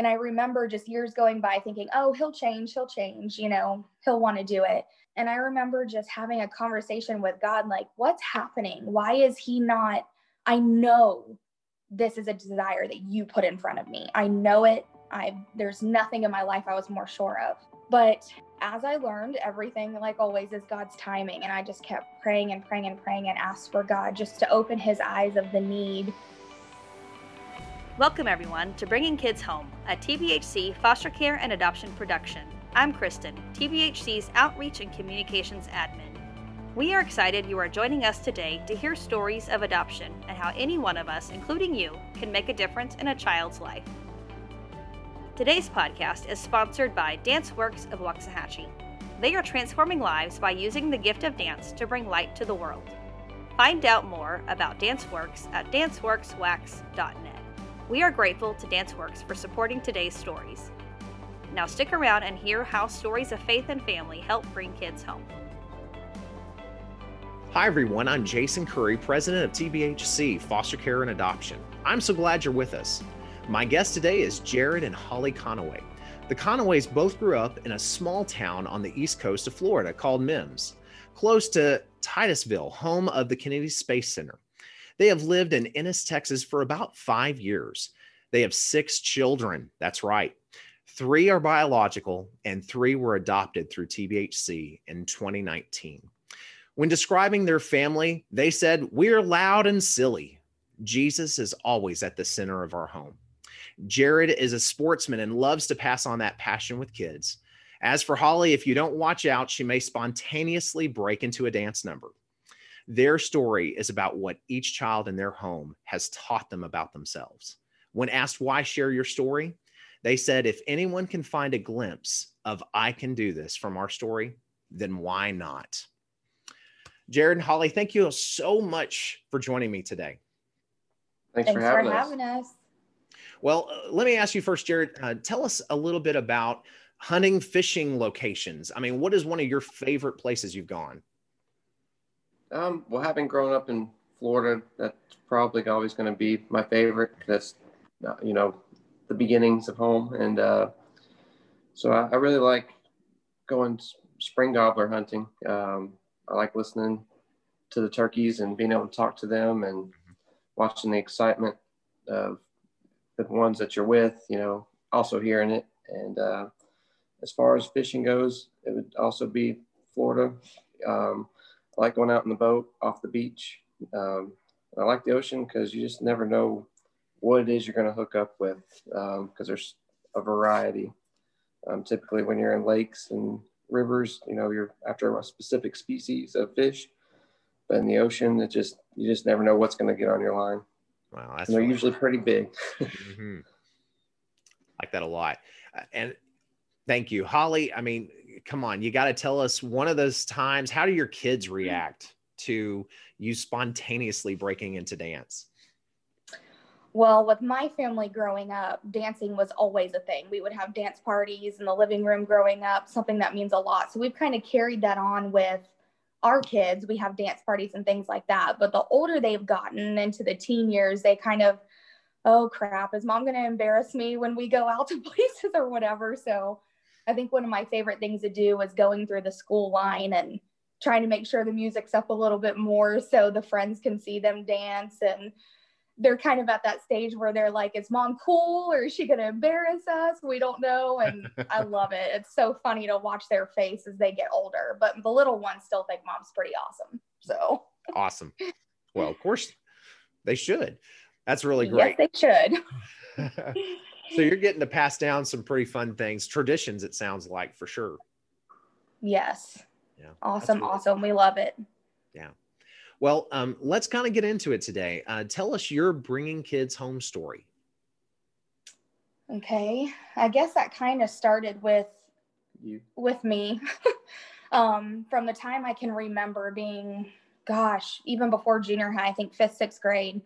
And I remember just years going by thinking, oh, he'll change, he'll change, you know, he'll want to do it. And I remember just having a conversation with God, like, what's happening? Why is he not? I know this is a desire that you put in front of me. I know it. I there's nothing in my life I was more sure of. But as I learned, everything, like always, is God's timing. And I just kept praying and praying and praying and asked for God just to open his eyes of the need. Welcome, everyone, to Bringing Kids Home, a TBHC foster care and adoption production. I'm Kristen, TBHC's Outreach and Communications Admin. We are excited you are joining us today to hear stories of adoption and how any one of us, including you, can make a difference in a child's life. Today's podcast is sponsored by Dance Works of Waxahachie. They are transforming lives by using the gift of dance to bring light to the world. Find out more about Dance Works at danceworkswax.net. We are grateful to DanceWorks for supporting today's stories. Now stick around and hear how stories of faith and family help bring kids home. Hi, everyone. I'm Jason Curry, president of TBHC Foster Care and Adoption. I'm so glad you're with us. My guest today is Jared and Holly Conaway. The Conaways both grew up in a small town on the east coast of Florida called Mims, close to Titusville, home of the Kennedy Space Center. They have lived in Ennis, Texas for about five years. They have six children. That's right. Three are biological, and three were adopted through TBHC in 2019. When describing their family, they said, We're loud and silly. Jesus is always at the center of our home. Jared is a sportsman and loves to pass on that passion with kids. As for Holly, if you don't watch out, she may spontaneously break into a dance number. Their story is about what each child in their home has taught them about themselves. When asked why share your story, they said, if anyone can find a glimpse of I can do this from our story, then why not? Jared and Holly, thank you so much for joining me today. Thanks, Thanks for, having, for us. having us. Well, uh, let me ask you first, Jared. Uh, tell us a little bit about hunting, fishing locations. I mean, what is one of your favorite places you've gone? Um, well, having grown up in Florida, that's probably always going to be my favorite. That's, uh, you know, the beginnings of home. And uh, so I, I, really like going spring gobbler hunting. Um, I like listening to the turkeys and being able to talk to them and watching the excitement of the ones that you're with, you know, also hearing it. And uh, as far as fishing goes, it would also be Florida. Um, I like going out in the boat off the beach. Um, I like the ocean because you just never know what it is you're going to hook up with because um, there's a variety. Um, typically, when you're in lakes and rivers, you know, you're after a specific species of fish. But in the ocean, it just you just never know what's going to get on your line. Wow, that's and they're usually pretty big. mm-hmm. Like that a lot. Uh, and thank you, Holly. I mean, come on, you got to tell us one of those times. How do your kids hmm. react to you spontaneously breaking into dance? Well, with my family growing up, dancing was always a thing. We would have dance parties in the living room growing up, something that means a lot. So we've kind of carried that on with our kids. We have dance parties and things like that. But the older they've gotten into the teen years, they kind of, oh crap, is mom going to embarrass me when we go out to places or whatever? So I think one of my favorite things to do is going through the school line and trying to make sure the music's up a little bit more so the friends can see them dance and they're kind of at that stage where they're like, is mom cool or is she going to embarrass us? We don't know. And I love it. It's so funny to watch their face as they get older, but the little ones still think mom's pretty awesome. So awesome. Well, of course they should. That's really great. Yes, they should. so you're getting to pass down some pretty fun things, traditions, it sounds like for sure. Yes. Yeah. Awesome. Really awesome. Cool. We love it. Yeah. Well, um, let's kind of get into it today. Uh, tell us your bringing kids home story. Okay, I guess that kind of started with you with me. um, from the time I can remember being, gosh, even before junior high, I think fifth, sixth grade,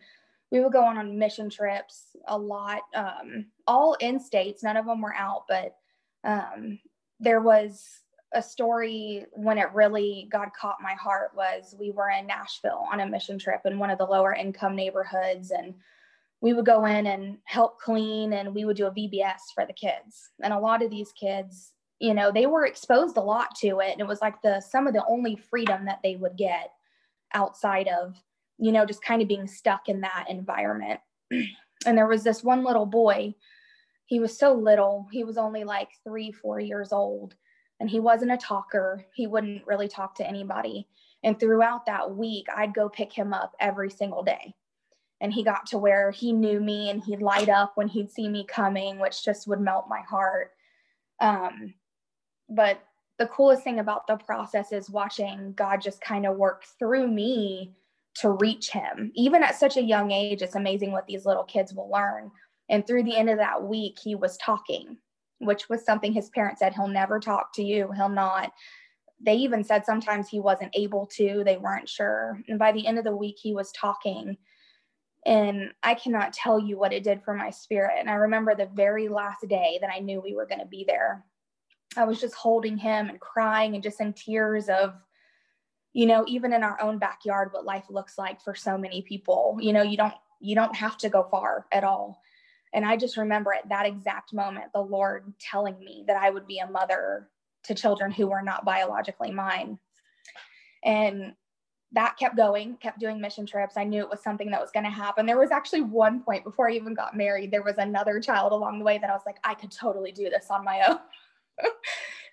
we would go on on mission trips a lot, um, all in states. None of them were out, but um, there was a story when it really God caught my heart was we were in Nashville on a mission trip in one of the lower income neighborhoods and we would go in and help clean and we would do a VBS for the kids. And a lot of these kids, you know, they were exposed a lot to it. And it was like the some of the only freedom that they would get outside of, you know, just kind of being stuck in that environment. and there was this one little boy. He was so little. He was only like three, four years old. And he wasn't a talker. He wouldn't really talk to anybody. And throughout that week, I'd go pick him up every single day. And he got to where he knew me and he'd light up when he'd see me coming, which just would melt my heart. Um, but the coolest thing about the process is watching God just kind of work through me to reach him. Even at such a young age, it's amazing what these little kids will learn. And through the end of that week, he was talking, which was something his parents said he'll never talk to you. He'll not. They even said sometimes he wasn't able to, they weren't sure. And by the end of the week, he was talking. And I cannot tell you what it did for my spirit. And I remember the very last day that I knew we were going to be there. I was just holding him and crying and just in tears of you know even in our own backyard what life looks like for so many people you know you don't you don't have to go far at all. And i just remember at that exact moment the lord telling me that i would be a mother to children who were not biologically mine. And that kept going kept doing mission trips. I knew it was something that was going to happen. There was actually one point before i even got married there was another child along the way that i was like i could totally do this on my own.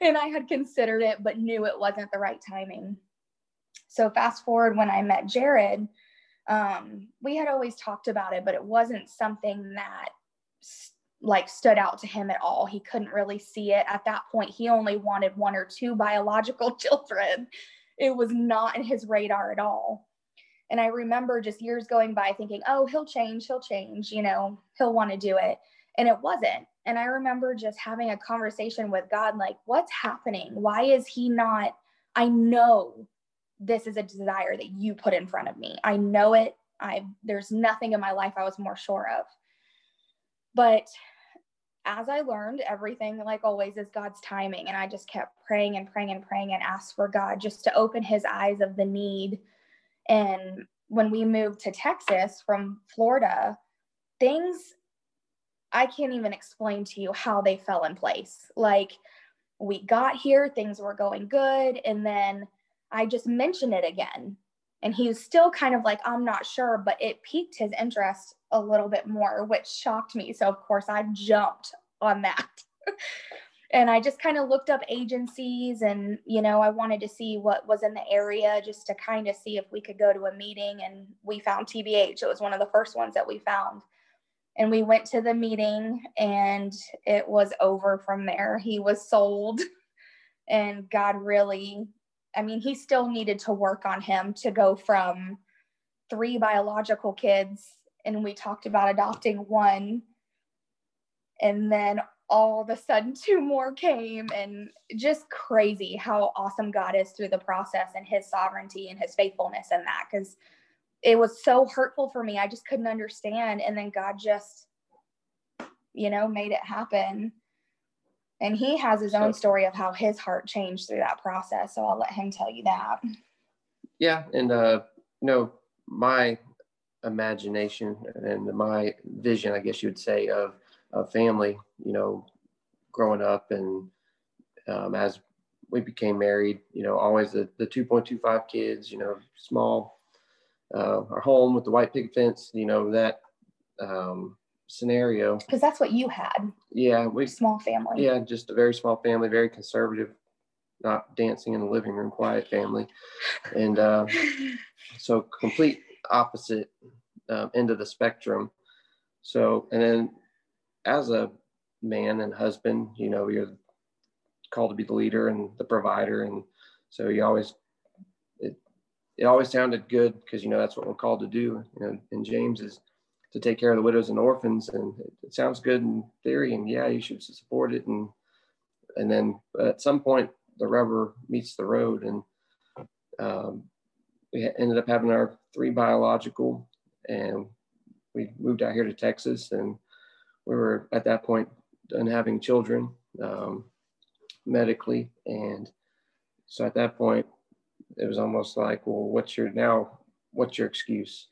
And i had considered it but knew it wasn't the right timing so fast forward when I met Jared, um, we had always talked about it, but it wasn't something that like stood out to him at all. He couldn't really see it at that point. He only wanted one or two biological children. It was not in his radar at all. And I remember just years going by thinking, oh, he'll change, he'll change, you know, he'll want to do it. And it wasn't. And I remember just having a conversation with God, like, what's happening? Why is he not? I know this is a desire that you put in front of me. I know it. I there's nothing in my life I was more sure of. But as I learned, everything, like always, is God's timing. And I just kept praying and praying and praying and asked for God just to open his eyes of the need. And when we moved to Texas from Florida, things I can't even explain to you how they fell in place. Like we got here, things were going good. And then I just mentioned it again. And he was still kind of like, I'm not sure, but it piqued his interest a little bit more, which shocked me. So, of course, I jumped on that. and I just kind of looked up agencies and, you know, I wanted to see what was in the area just to kind of see if we could go to a meeting. And we found TBH. It was one of the first ones that we found. And we went to the meeting and it was over from there. He was sold. And God really I mean, he still needed to work on him to go from three biological kids, and we talked about adopting one, and then all of a sudden two more came, and just crazy how awesome God is through the process and his sovereignty and his faithfulness in that. Because it was so hurtful for me. I just couldn't understand. And then God just, you know, made it happen and he has his own story of how his heart changed through that process so i'll let him tell you that. Yeah and uh you know my imagination and my vision i guess you would say of a family you know growing up and um, as we became married you know always the, the 2.25 kids you know small uh, our home with the white picket fence you know that um, scenario. Because that's what you had. Yeah, we small family. Yeah, just a very small family, very conservative, not dancing in the living room, quiet family, and uh, so complete opposite um, end of the spectrum. So, and then as a man and husband, you know, you're called to be the leader and the provider, and so you always it it always sounded good because you know that's what we're called to do. You know, and James is to take care of the widows and orphans and it, it sounds good in theory and yeah you should support it and and then at some point the rubber meets the road and um, we ended up having our three biological and we moved out here to texas and we were at that point done having children um, medically and so at that point it was almost like well what's your now what's your excuse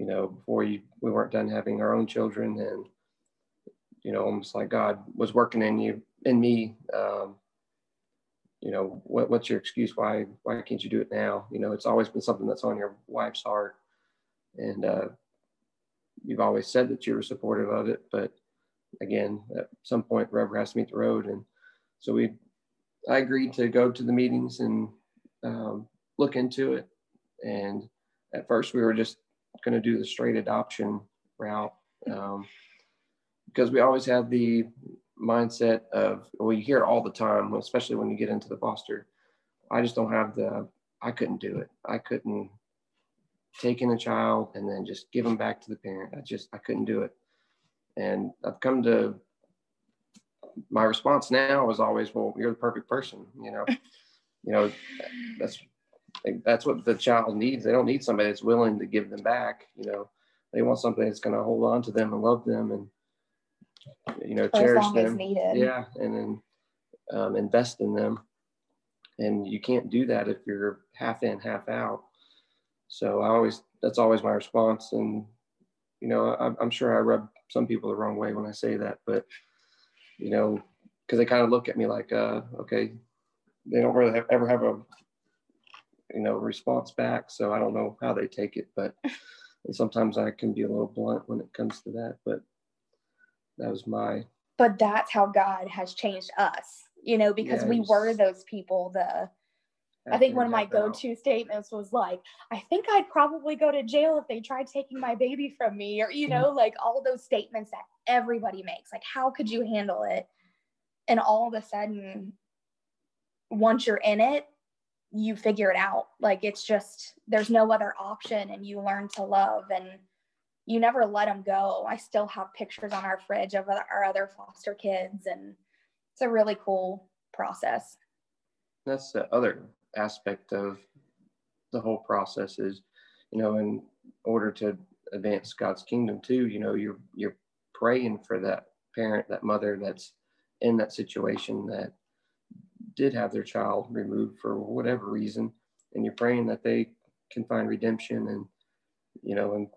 you know, before you, we weren't done having our own children and, you know, almost like God was working in you, in me. Um, you know, what, what's your excuse? Why, why can't you do it now? You know, it's always been something that's on your wife's heart. And uh, you've always said that you were supportive of it, but again, at some point, rubber has to meet the road. And so we, I agreed to go to the meetings and um, look into it. And at first, we were just going to do the straight adoption route um, because we always had the mindset of well you hear it all the time especially when you get into the foster. I just don't have the i couldn't do it. I couldn't take in a child and then just give them back to the parent. I just i couldn't do it. And i've come to my response now is always well you're the perfect person you know? You know that's that's what the child needs. They don't need somebody that's willing to give them back. You know, they want something that's going to hold on to them and love them and you know For cherish them. Yeah, and then um, invest in them. And you can't do that if you're half in, half out. So I always that's always my response. And you know, I, I'm sure I rub some people the wrong way when I say that, but you know, because they kind of look at me like, uh, okay, they don't really have, ever have a you know response back so i don't know how they take it but sometimes i can be a little blunt when it comes to that but that was my but that's how god has changed us you know because yeah, we were those people the I think one of my go-to out. statements was like, I think I'd probably go to jail if they tried taking my baby from me, or you know, mm-hmm. like all those statements that everybody makes. Like, how could you handle it? And all of a sudden, once you're in it, you figure it out. Like it's just there's no other option, and you learn to love and you never let them go. I still have pictures on our fridge of our other foster kids, and it's a really cool process. That's the other aspect of the whole process is, you know, in order to advance God's kingdom too, you know, you're you're praying for that parent, that mother that's in that situation that did have their child removed for whatever reason, and you're praying that they can find redemption and you know, and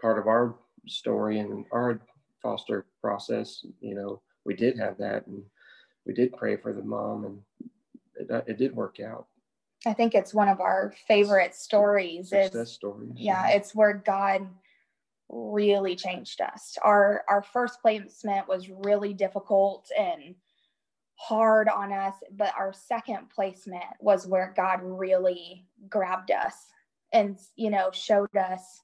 part of our story and our foster process, you know, we did have that and we did pray for the mom and it, uh, it did work out. I think it's one of our favorite stories. Success stories. Yeah, it's where God really changed us. Our our first placement was really difficult and hard on us, but our second placement was where God really grabbed us and, you know, showed us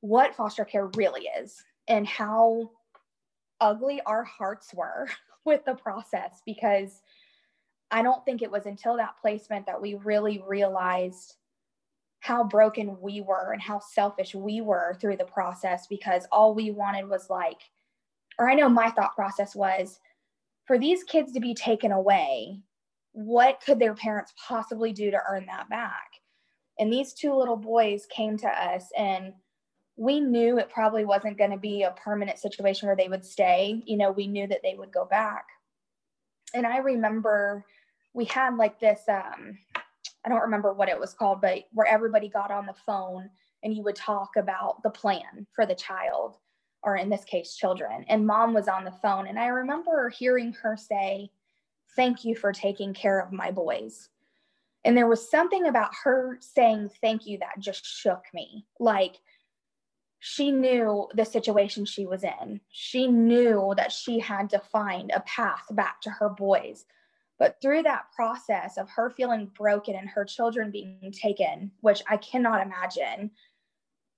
what foster care really is and how ugly our hearts were with the process because I don't think it was until that placement that we really realized how broken we were and how selfish we were through the process because all we wanted was like, or I know my thought process was, for these kids to be taken away, what could their parents possibly do to earn that back? And these two little boys came to us, and we knew it probably wasn't going to be a permanent situation where they would stay. You know, we knew that they would go back. And I remember we had like this um, I don't remember what it was called, but where everybody got on the phone and you would talk about the plan for the child or in this case, children. And mom was on the phone. And I remember hearing her say, Thank you for taking care of my boys. And there was something about her saying thank you that just shook me. Like she knew the situation she was in. She knew that she had to find a path back to her boys. But through that process of her feeling broken and her children being taken, which I cannot imagine,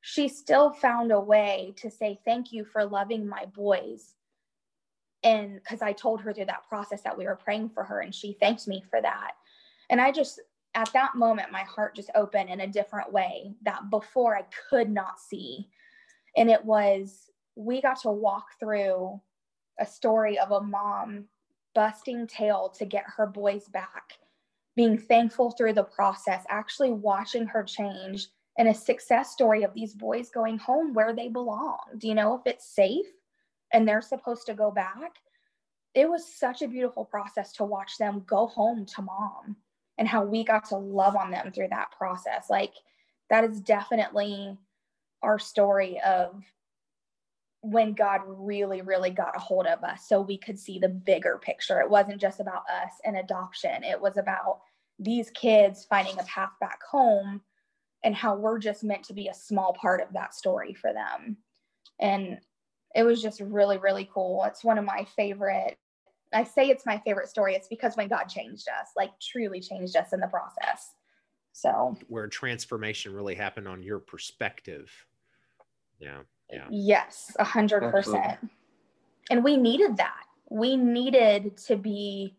she still found a way to say thank you for loving my boys. And because i told her through that process that we were praying for her and she thanked me for that. And i just at that moment my heart just opened in a different way that before i could not see. And it was we got to walk through a story of a mom busting tail to get her boys back being thankful through the process actually watching her change and a success story of these boys going home where they belong. Do you know if it's safe and they're supposed to go back? It was such a beautiful process to watch them go home to mom and how we got to love on them through that process. Like, that is definitely our story of when God really, really got a hold of us so we could see the bigger picture. It wasn't just about us and adoption, it was about these kids finding a path back home and how we're just meant to be a small part of that story for them. And it was just really, really cool. It's one of my favorite. I say it's my favorite story. It's because when God changed us, like truly changed us in the process. So, where transformation really happened on your perspective. Yeah. Yeah. Yes, a hundred percent. And we needed that. We needed to be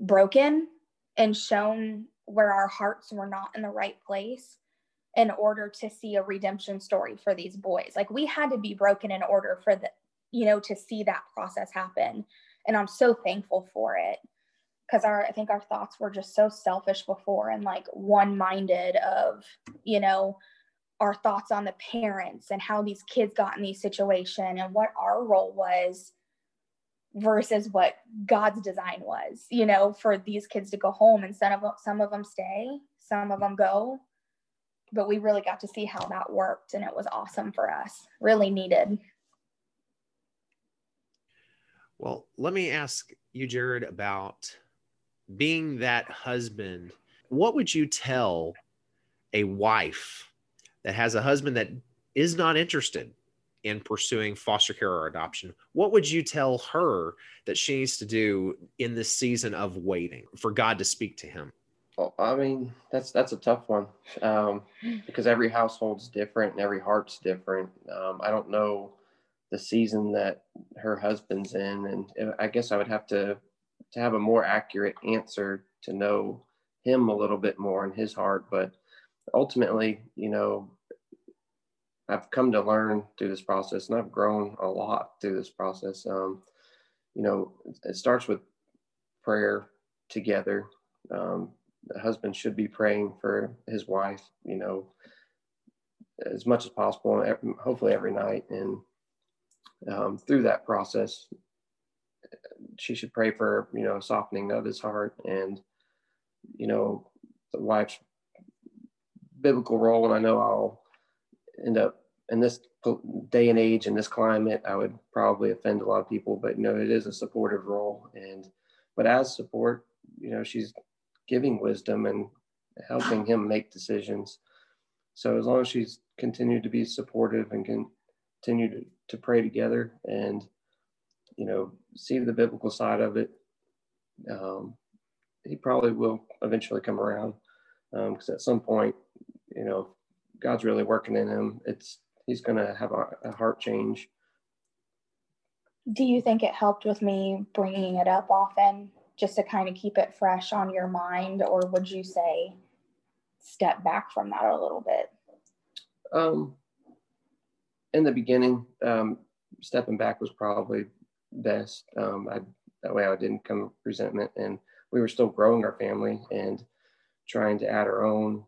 broken and shown where our hearts were not in the right place in order to see a redemption story for these boys. Like we had to be broken in order for the, you know, to see that process happen. And I'm so thankful for it because our I think our thoughts were just so selfish before and like one-minded of, you know, our thoughts on the parents and how these kids got in these situation and what our role was versus what God's design was, you know, for these kids to go home and some of them, some of them stay, some of them go. But we really got to see how that worked and it was awesome for us. Really needed. Well, let me ask you, Jared, about being that husband. What would you tell a wife that has a husband that is not interested in pursuing foster care or adoption, what would you tell her that she needs to do in this season of waiting for God to speak to him? Well, I mean, that's that's a tough one um, because every household's different and every heart's different. Um, I don't know the season that her husband's in, and I guess I would have to to have a more accurate answer to know him a little bit more in his heart. But ultimately, you know, I've come to learn through this process, and I've grown a lot through this process. Um, you know, it starts with prayer together. Um, the husband should be praying for his wife, you know, as much as possible, hopefully every night. And um, through that process, she should pray for, you know, softening of his heart and, you know, the wife's biblical role. And I know I'll end up in this day and age in this climate, I would probably offend a lot of people, but know, it is a supportive role. And, but as support, you know, she's giving wisdom and helping him make decisions. So as long as she's continued to be supportive and continue to, to pray together and, you know, see the biblical side of it, um, he probably will eventually come around. Because um, at some point, you know, God's really working in him. It's he's going to have a, a heart change. Do you think it helped with me bringing it up often just to kind of keep it fresh on your mind? Or would you say step back from that a little bit? Um, in the beginning, um, stepping back was probably best. Um, I, that way I didn't come resentment and we were still growing our family and trying to add our own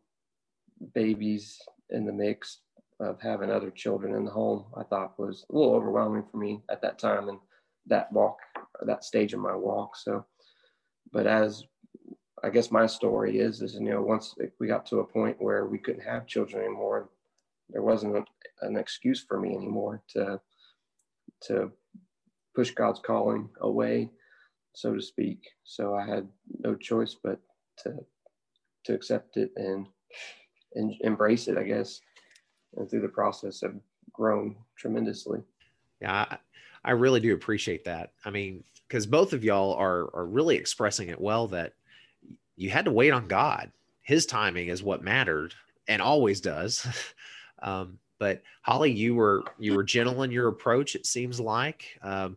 babies in the mix of having other children in the home, I thought was a little overwhelming for me at that time and that walk, that stage of my walk. So, but as I guess my story is, is, you know, once we got to a point where we couldn't have children anymore, there wasn't an excuse for me anymore to, to push God's calling away, so to speak. So I had no choice but to, to accept it and, and embrace it, I guess and through the process have grown tremendously. Yeah, I, I really do appreciate that. I mean, because both of y'all are are really expressing it well that you had to wait on God. His timing is what mattered and always does. um, but Holly, you were you were gentle in your approach. It seems like um,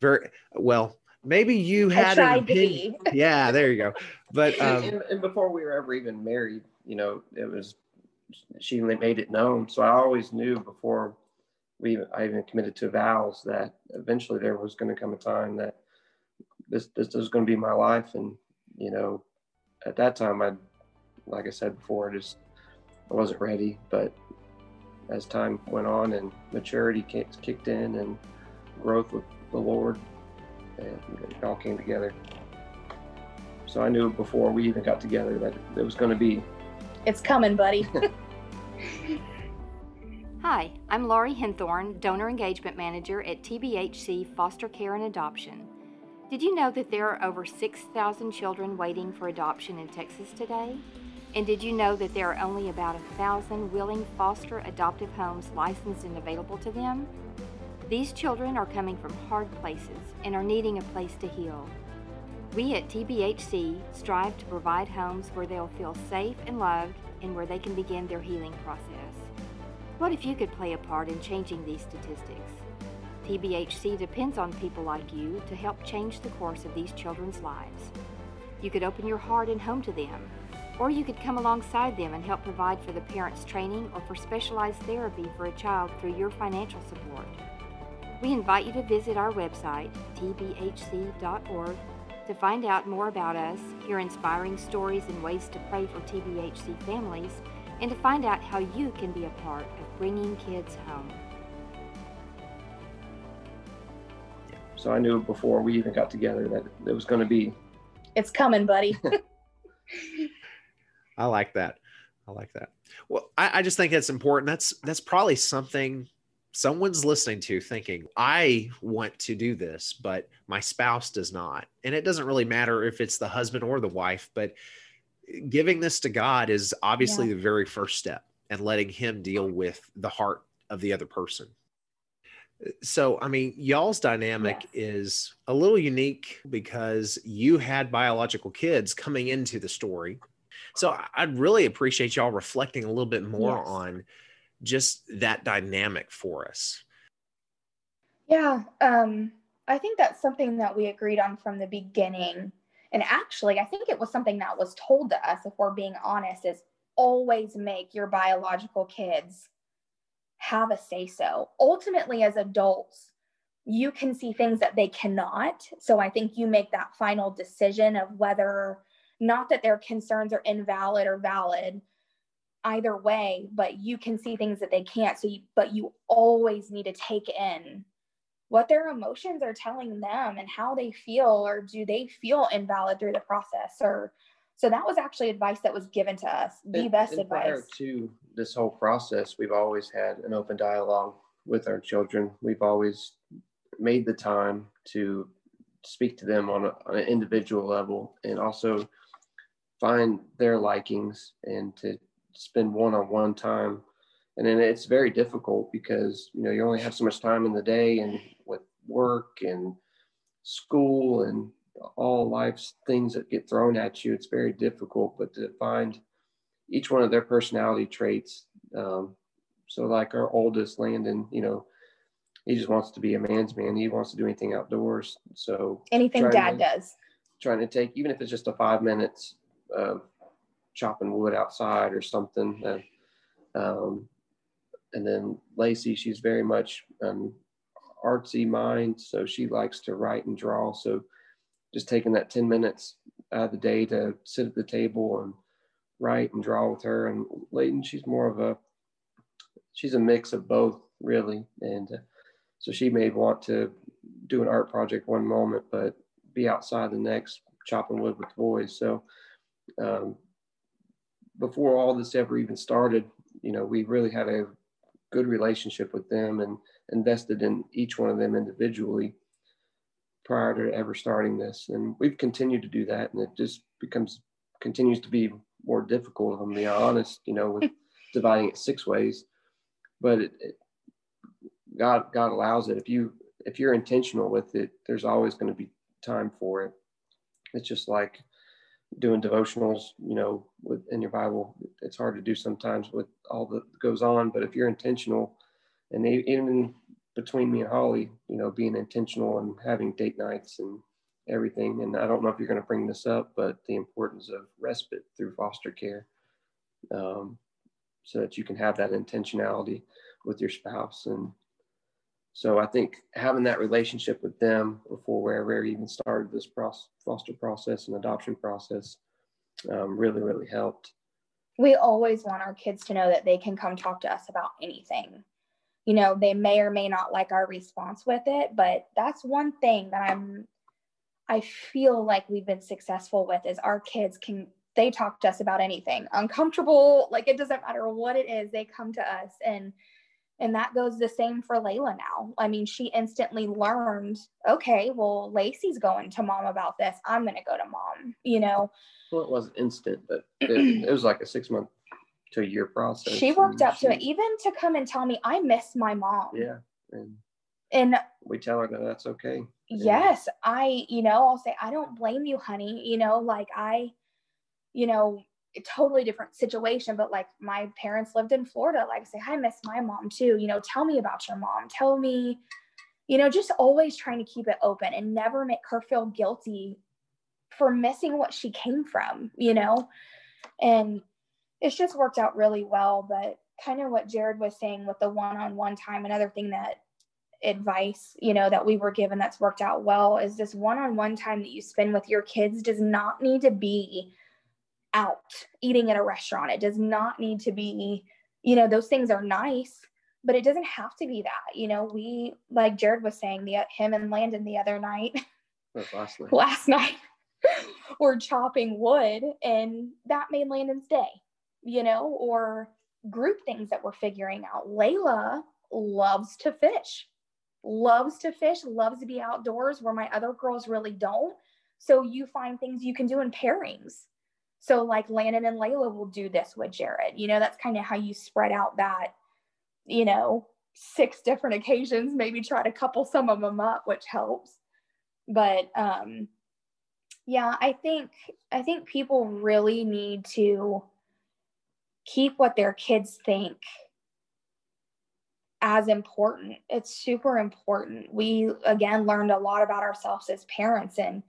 very well. Maybe you had an opinion. yeah, there you go. But um, and, and before we were ever even married, you know, it was she made it known. So I always knew before we I even committed to vows that eventually there was going to come a time that this this was going to be my life. And you know, at that time, I, like I said before, just I wasn't ready. But as time went on and maturity kicked in and growth with the Lord, it all came together. So I knew before we even got together that it was going to be it's coming, buddy. Hi, I'm Laurie Henthorn, Donor Engagement Manager at TBHC Foster Care and Adoption. Did you know that there are over 6,000 children waiting for adoption in Texas today? And did you know that there are only about a thousand willing foster adoptive homes licensed and available to them? These children are coming from hard places and are needing a place to heal. We at TBHC strive to provide homes where they'll feel safe and loved and where they can begin their healing process. What if you could play a part in changing these statistics? TBHC depends on people like you to help change the course of these children's lives. You could open your heart and home to them or you could come alongside them and help provide for the parents' training or for specialized therapy for a child through your financial support. We invite you to visit our website, tbhc.org, to find out more about us, hear inspiring stories and ways to pray for TBHC families, and to find out how you can be a part of bringing kids home. So I knew before we even got together that it was going to be. It's coming, buddy. I like that. I like that. Well, I, I just think it's important. That's that's probably something someone's listening to thinking, I want to do this, but my spouse does not. And it doesn't really matter if it's the husband or the wife, but giving this to God is obviously yeah. the very first step and letting Him deal with the heart of the other person. So, I mean, y'all's dynamic yes. is a little unique because you had biological kids coming into the story so I'd really appreciate y'all reflecting a little bit more yes. on just that dynamic for us. Yeah, um, I think that's something that we agreed on from the beginning. And actually, I think it was something that was told to us, if we're being honest, is always make your biological kids have a say so. Ultimately, as adults, you can see things that they cannot. So I think you make that final decision of whether not that their concerns are invalid or valid either way, but you can see things that they can't. So, you, but you always need to take in what their emotions are telling them and how they feel, or do they feel invalid through the process? Or so that was actually advice that was given to us, the and, best and advice. Prior to this whole process, we've always had an open dialogue with our children. We've always made the time to speak to them on, a, on an individual level and also find their likings and to spend one-on-one time. And then it's very difficult because you know you only have so much time in the day and with work and school and all life's things that get thrown at you it's very difficult. But to find each one of their personality traits um, so like our oldest landon you know he just wants to be a man's man. He wants to do anything outdoors. So anything dad to, does. trying to take even if it's just a five minutes uh, chopping wood outside or something. Uh, um, and then Lacey, she's very much an artsy mind, so she likes to write and draw. So just taking that 10 minutes out of the day to sit at the table and write and draw with her. And Layton, she's more of a, she's a mix of both really. And uh, so she may want to do an art project one moment, but be outside the next chopping wood with the boys. So um, before all this ever even started, you know, we really had a good relationship with them and invested in each one of them individually prior to ever starting this. And we've continued to do that. And it just becomes, continues to be more difficult, if I'm being honest, you know, with dividing it six ways. But it, it, God, God allows it. If you, if you're intentional with it, there's always going to be time for it. It's just like doing devotionals, you know, with in your Bible. It's hard to do sometimes with all that goes on, but if you're intentional, and even between me and Holly, you know, being intentional and having date nights and everything. And I don't know if you're going to bring this up, but the importance of respite through foster care, um, so that you can have that intentionality with your spouse and so I think having that relationship with them before we ever even started this foster process and adoption process um, really, really helped. We always want our kids to know that they can come talk to us about anything. You know, they may or may not like our response with it, but that's one thing that I'm, I feel like we've been successful with is our kids can, they talk to us about anything uncomfortable, like it doesn't matter what it is, they come to us and And that goes the same for Layla now. I mean, she instantly learned, okay, well, Lacey's going to mom about this. I'm going to go to mom, you know? Well, it wasn't instant, but it, it was like a six month to a year process. She worked up she, to it, even to come and tell me, I miss my mom. Yeah. And, and we tell her that that's okay. Yes. I, you know, I'll say, I don't blame you, honey. You know, like I, you know, a totally different situation, but like my parents lived in Florida. Like I say, I miss my mom too. You know, tell me about your mom. Tell me, you know, just always trying to keep it open and never make her feel guilty for missing what she came from, you know? And it's just worked out really well. But kind of what Jared was saying with the one on one time, another thing that advice, you know, that we were given that's worked out well is this one on one time that you spend with your kids does not need to be out eating at a restaurant. It does not need to be, you know, those things are nice, but it doesn't have to be that. You know, we, like Jared was saying, the him and Landon the other night, last night, last night were chopping wood, and that made Landon's day, you know, or group things that we're figuring out. Layla loves to fish, loves to fish, loves to be outdoors where my other girls really don't. So you find things you can do in pairings so like Landon and Layla will do this with Jared. You know, that's kind of how you spread out that, you know, six different occasions, maybe try to couple some of them up, which helps. But um yeah, I think I think people really need to keep what their kids think as important. It's super important. We again learned a lot about ourselves as parents and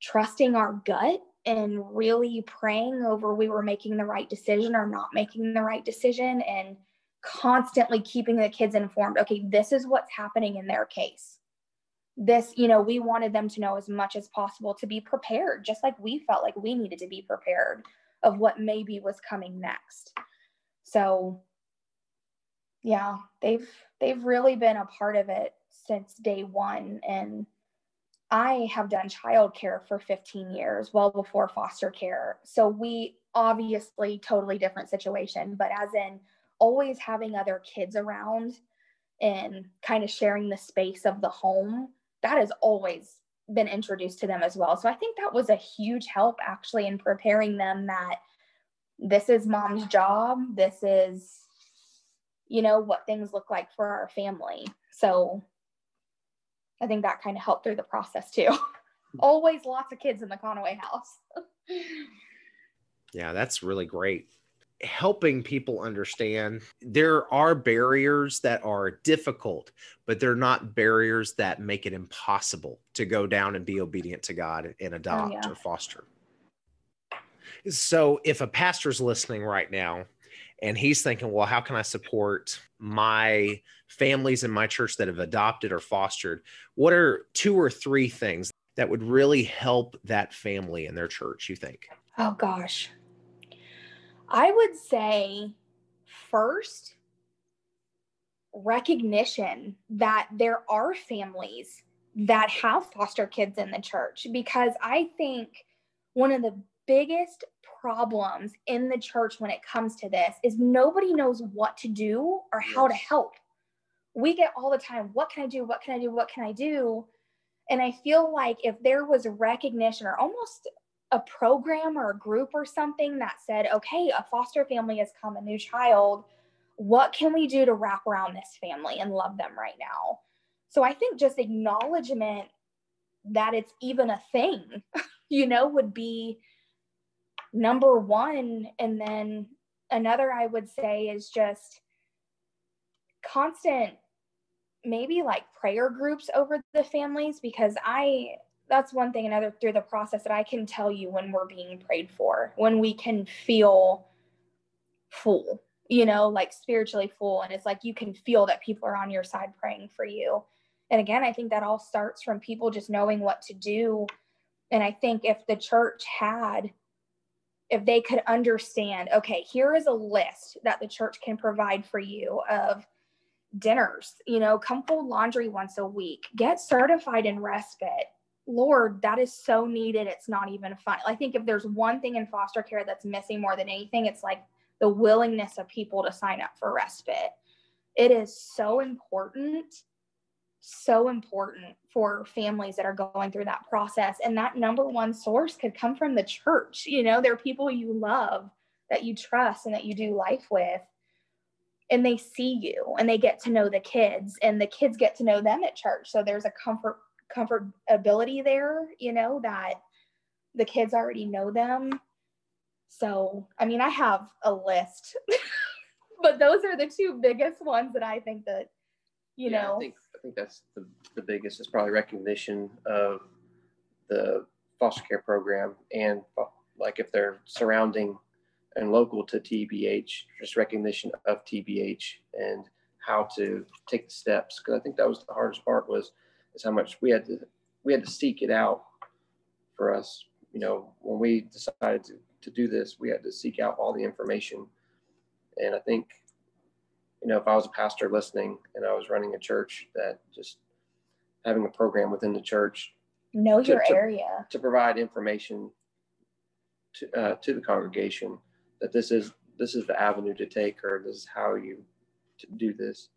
trusting our gut and really praying over we were making the right decision or not making the right decision and constantly keeping the kids informed. Okay this is what's happening in their case. This you know we wanted them to know as much as possible to be prepared just like we felt like we needed to be prepared of what maybe was coming next. So yeah they've they've really been a part of it since day one. And I have done childcare for 15 years, well before foster care. So we obviously totally different situation, but as in always having other kids around and kind of sharing the space of the home, that has always been introduced to them as well. So I think that was a huge help actually in preparing them that this is mom's job. This is, you know, what things look like for our family. So I think that kind of helped through the process too. Always lots of kids in the Conaway house. yeah, that's really great. Helping people understand there are barriers that are difficult, but they're not barriers that make it impossible to go down and be obedient to God and oh, adopt oh, yeah. or foster. So, if a pastor's listening right now and he's thinking, well, how can I support my families in my church that have adopted or fostered? What are two or three things that would really help that family in their church, you think? Oh, gosh. I would say first, recognition that there are families that have foster kids in the church because I think one of the biggest problems in the church when it comes to this is nobody knows what to do or how to help. We get all the time, what can I do? What can I do? What can I do? And I feel like if there was recognition or almost a program or a group or something that said, okay, a foster family has come, a new child, what can we do to wrap around this family and love them right now? So I think just acknowledgement that it's even a thing, you know, would be number one. And then another I would say is just constant, maybe like prayer groups over the families, because I, that's one thing another through the process that I can tell you when we're being prayed for, when we can feel full, you know, like spiritually full. And it's like you can feel that people are on your side praying for you. And again, I think that all starts from people just knowing what to do. And I think if the church had if they could understand, okay, here is a list that the church can provide for you of dinners, you know, come fold laundry once a week, get certified in respite. Lord, that is so needed. It's not even fun. I think if there's one thing in foster care that's missing more than anything, it's like the willingness of people to sign up for respite. it is so important so important for families that are going through that process. And that number one source could come from the church. You know there are people you love that you trust and that you do life with and they see you and they get to know the kids and the kids get to know them at church. So there's a comfort comfortability there you know that the kids already know them. So i mean i have a list but those are the two biggest ones that i think that you yeah, know I think, think that's the, the biggest is probably recognition of the foster care program and like if they're surrounding and local to TBH, just recognition of TBH and how to take the steps. Because I think that was the hardest part was is how much we had to we had to seek it out for us. You know, when we decided to, to do this, we had to seek out all the information. And I think, you know, if I was a pastor listening and I was running a church, that just having a program within the church know to, your to, area. to provide information to, uh, to the congregation that this is this is the avenue to take or this is how you do this.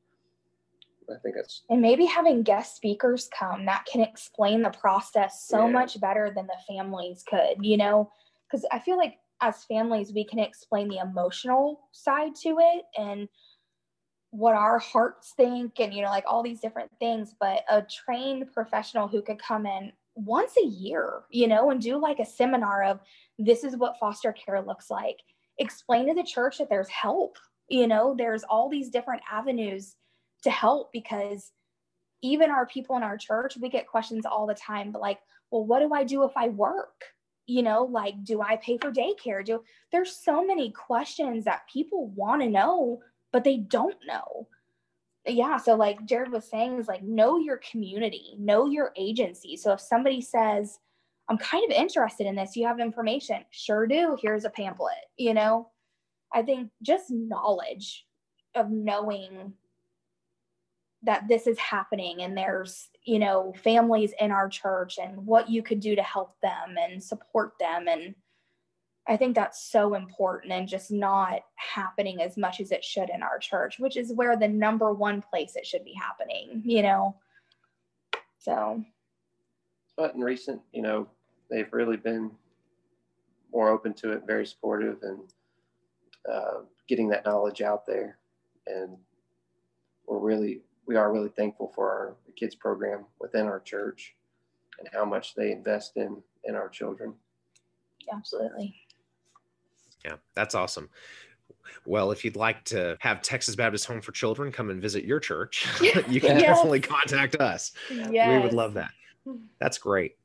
I think that's and maybe having guest speakers come that can explain the process so yeah. much better than the families could you know? Because i feel like as families we can explain the emotional side to it and what our hearts think and you know like all these different things but a trained professional who could come in once a year you know and do like a seminar of this is what foster care looks like. Explain to the church that there's help you know there's all these different avenues to help because even our people in our church we get questions all the time but like well what do i do if i work? You know like do i pay for daycare? Do there's so many questions that people want to know but they don't know yeah so like jared was saying is like know your community know your agency so if somebody says I'm kind of interested in this. You have information? Sure do. Here's a pamphlet. You know, I think just knowledge of knowing that this is happening and there's, you know, families in our church and what you could do to help them and support them. And I think that's so important and just not happening as much as it should in our church, which is where the number one place it should be happening, you know. So, but in recent, you know, they've really been more open to it, very supportive, and uh, getting that knowledge out there. And we're really, we are really thankful for our kids program within our church and how much they invest in in our children. Absolutely. Yeah, that's awesome. Well, if you'd like to have Texas Baptist Home for Children come and visit your church, you can yes. definitely contact us. Yes. We would love that. That's great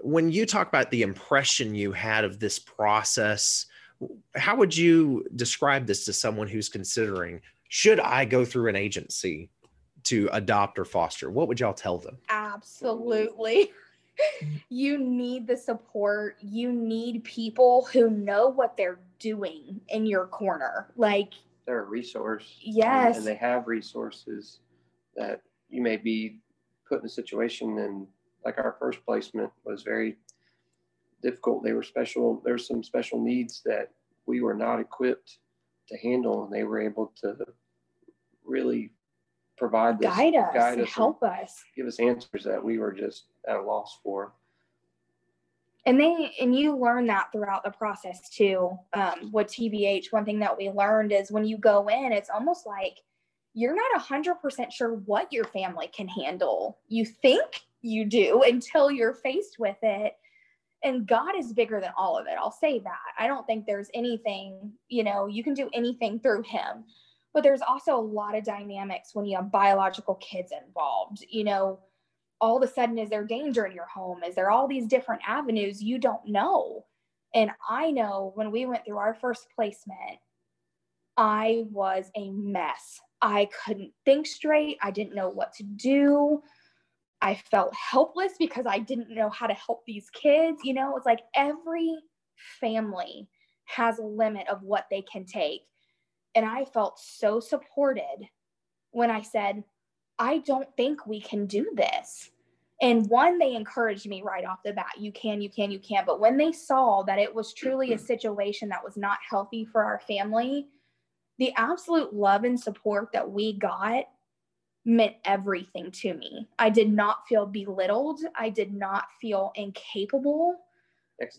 when you talk about the impression you had of this process, how would you describe this to someone who's considering should I go through an agency to adopt or foster? What would y'all tell them? Absolutely. you need the support. You need people who know what they're doing in your corner. Like they're a resource. Yes. And they have resources that you may be put in a situation and like our first placement was very difficult. They were special. There's some special needs that we were not equipped to handle, and they were able to really provide this, guide us, guide us help us, give us answers that we were just at a loss for. And they and you learn that throughout the process too. Um, with TBH, one thing that we learned is when you go in, it's almost like you're not 100% sure what your family can handle. You think you do until you're faced with it. And God is bigger than all of it. I'll say that. I don't think there's anything, you know, you can do anything through Him. But there's also a lot of dynamics when you have biological kids involved. You know, all of a sudden, is there danger in your home? Is there all these different avenues you don't know? And I know when we went through our first placement, I was a mess. I couldn't think straight. I didn't know what to do. I felt helpless because I didn't know how to help these kids. You know, it's like every family has a limit of what they can take. And I felt so supported when I said, I don't think we can do this. And one, they encouraged me right off the bat you can, you can, you can. But when they saw that it was truly a situation that was not healthy for our family, the absolute love and support that we got meant everything to me. I did not feel belittled. I did not feel incapable.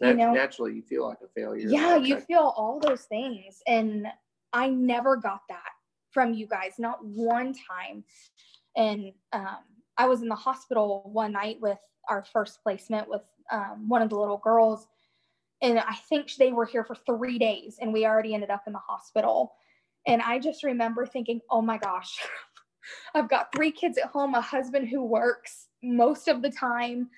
you know? naturally you feel like a failure. Yeah, you feel all those things. And I never got that from you guys, not one time. And um, I was in the hospital one night with our first placement with um, one of the little girls. And I think they were here for three days and we already ended up in the hospital. And I just remember thinking, oh my gosh, I've got three kids at home, a husband who works most of the time.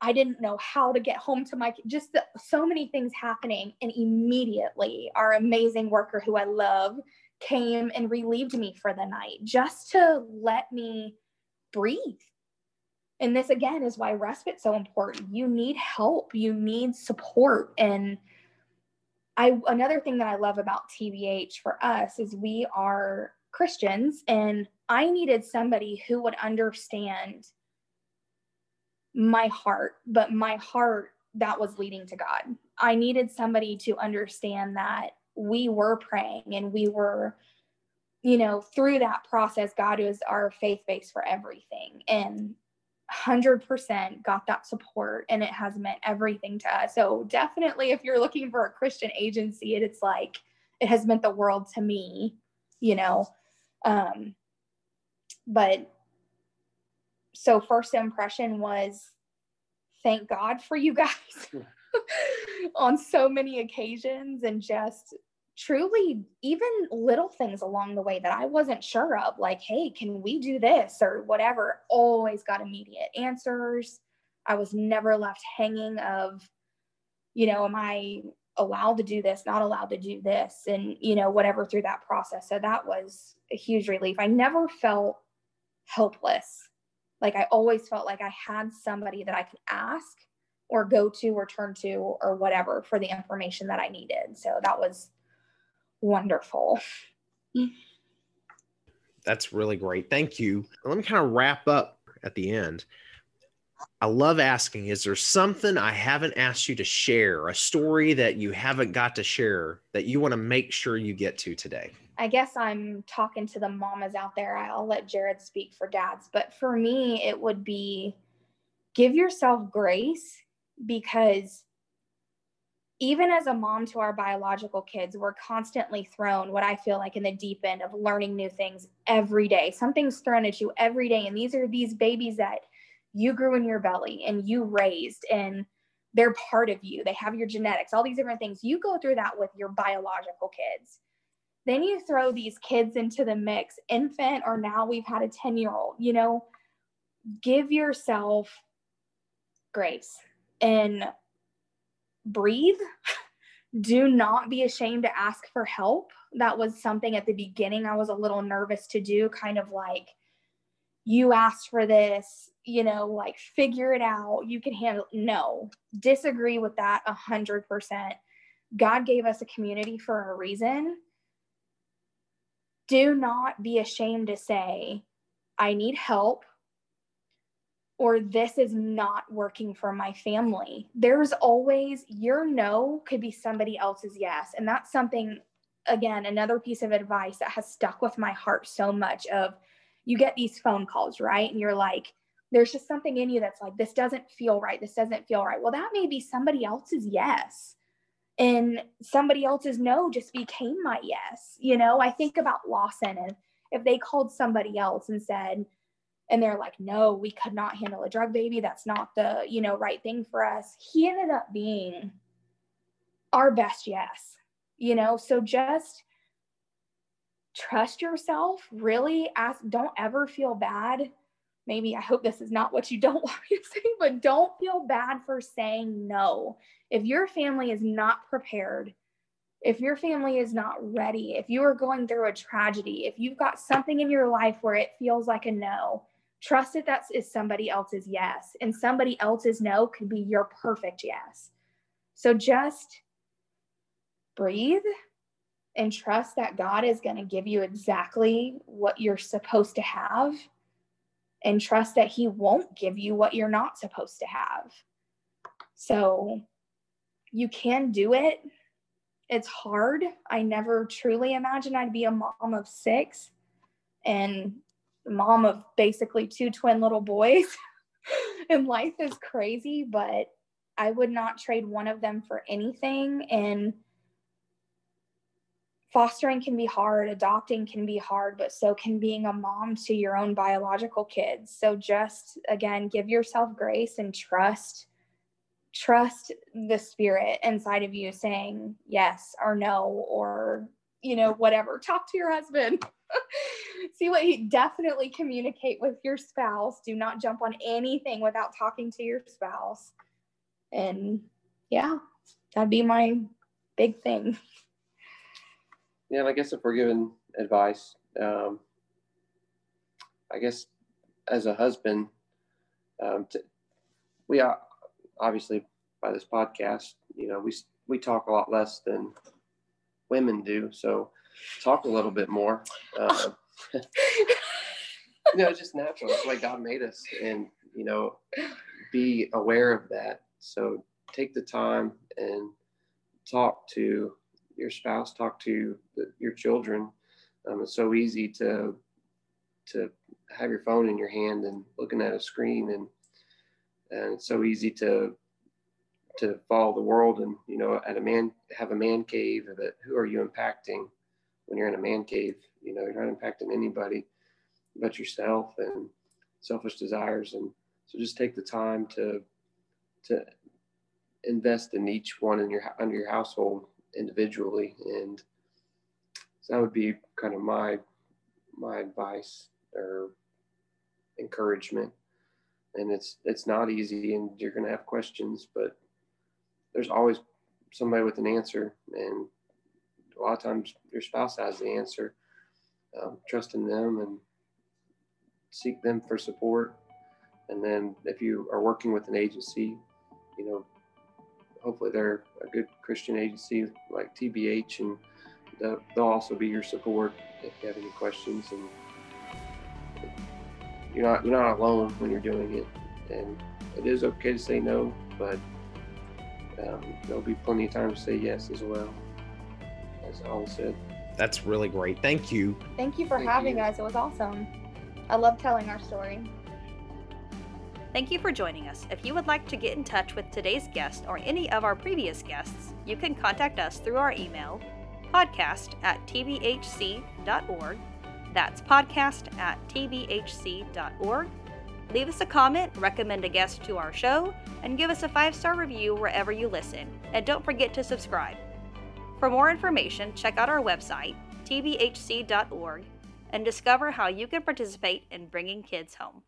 I didn't know how to get home to my just the, so many things happening. And immediately, our amazing worker who I love came and relieved me for the night just to let me breathe. And this again is why respite's so important. You need help, you need support. And I another thing that I love about TBH for us is we are Christians and I needed somebody who would understand my heart, but my heart that was leading to God. I needed somebody to understand that we were praying and we were, you know, through that process, God was our faith base for everything. And 100% got that support and it has meant everything to us. So, definitely, if you're looking for a Christian agency, it's like it has meant the world to me, you know. Um, but so first impression was thank God for you guys on so many occasions and just truly even little things along the way that I wasn't sure of, like, hey, can we do this or whatever, always got immediate answers. I was never left hanging of, you know, am I allowed to do this, not allowed to do this, and, you know, whatever through that process. So that was a huge relief. I never felt helpless. Like I always felt like I had somebody that I could ask or go to or turn to or whatever for the information that I needed. So that was wonderful. That's really great. Thank you. Let me kind of wrap up at the end. I love asking, is there something I haven't asked you to share, a story that you haven't got to share that you want to make sure you get to today? I guess I'm talking to the mamas out there. I'll let Jared speak for dads, but for me, it would be give yourself grace because even as a mom to our biological kids, we're constantly thrown what I feel like in the deep end of learning new things every day. Something's thrown at you every day. And these are these babies that you grew in your belly and you raised, and they're part of you. They have your genetics, all these different things. You go through that with your biological kids. Then you throw these kids into the mix, infant, or now we've had a 10 year old, you know, give yourself grace and breathe. Do not be ashamed to ask for help. That was something at the beginning I was a little nervous to do, kind of like, you asked for this, you know, like figure it out. You can handle. No, disagree with that a hundred percent. God gave us a community for a reason do not be ashamed to say, I need help or this is not working for my family. There's always your no could be somebody else's yes. And that's something, again, another piece of advice that has stuck with my heart so much of you get these phone calls, right? And you're like, there's just something in you that's like, this doesn't feel right. This doesn't feel right. Well, that may be somebody else's yes and somebody else's no just became my yes. You know, I think about Lawson and if they called somebody else and said, and they're like, no, we could not handle a drug baby. That's not the, you know, right thing for us. He ended up being our best yes, you know, so just trust yourself, really ask, don't ever feel bad. Maybe I hope this is not what you don't want me to say, but don't feel bad for saying no if your family is not prepared, if your family is not ready, if you are going through a tragedy, if you've got something in your life where it feels like a no, trust that that is somebody else's yes. And somebody else's no could be your perfect yes. So just breathe and trust that God is going to give you exactly what you're supposed to have. And trust that He won't give you what you're not supposed to have. So you can do it. it's hard. I never truly imagined I'd be a mom of six and mom of basically two twin little boys. and life is crazy, but I would not trade one of them for anything. And fostering can be hard, adopting can be hard, but so can being a mom to your own biological kids. So just again, give yourself grace and trust trust the spirit inside of you saying yes or no or you know whatever talk to your husband see what you definitely communicate with your spouse. Do not jump on anything without talking to your spouse. And yeah that'd be my big thing. Yeah i guess if we're giving advice um, i guess as a husband um, to, we are obviously by this podcast, you know, we we talk a lot less than women do. So talk a little bit more. Uh, you know, it's just natural. It's the way God made us, and you know, be aware of that. So take the time and talk to your spouse, talk to the, your children. Um, it's so easy to to have your phone in your hand and looking at a screen and and it's so easy to to follow the world and you know at a man have a man cave that who are you impacting when you're in a man cave you know you're not impacting anybody but yourself and selfish desires. And so just take the time to to invest in each one in your under your household individually. And so that would be kind of my my advice or encouragement. And it's it's not easy and you're going to have questions but there's always somebody with an answer. And a lot of times your spouse has the answer um, trust in them and seek them for support and then if you are working with an agency you know hopefully they're a good christian agency like tbh and they'll, also be your support if you have any questions and you're not you're not alone when you're doing it, and it is okay to say no, but um, there'll be plenty of time to say yes as well. As always said. That's really great. Thank you. Thank you for Thank having you. us. It was awesome. I love telling our story. Thank you for joining us. If you would like to get in touch with today's guest or any of our previous guests, you can contact us through our email podcast at tbhc.org that's podcast at tbhc.org. Leave us a comment, recommend a guest to our show, and give us a five star review wherever you listen. And don't forget to subscribe. For more information, check out our website, tbhc.org, and discover how you can participate in bringing kids home.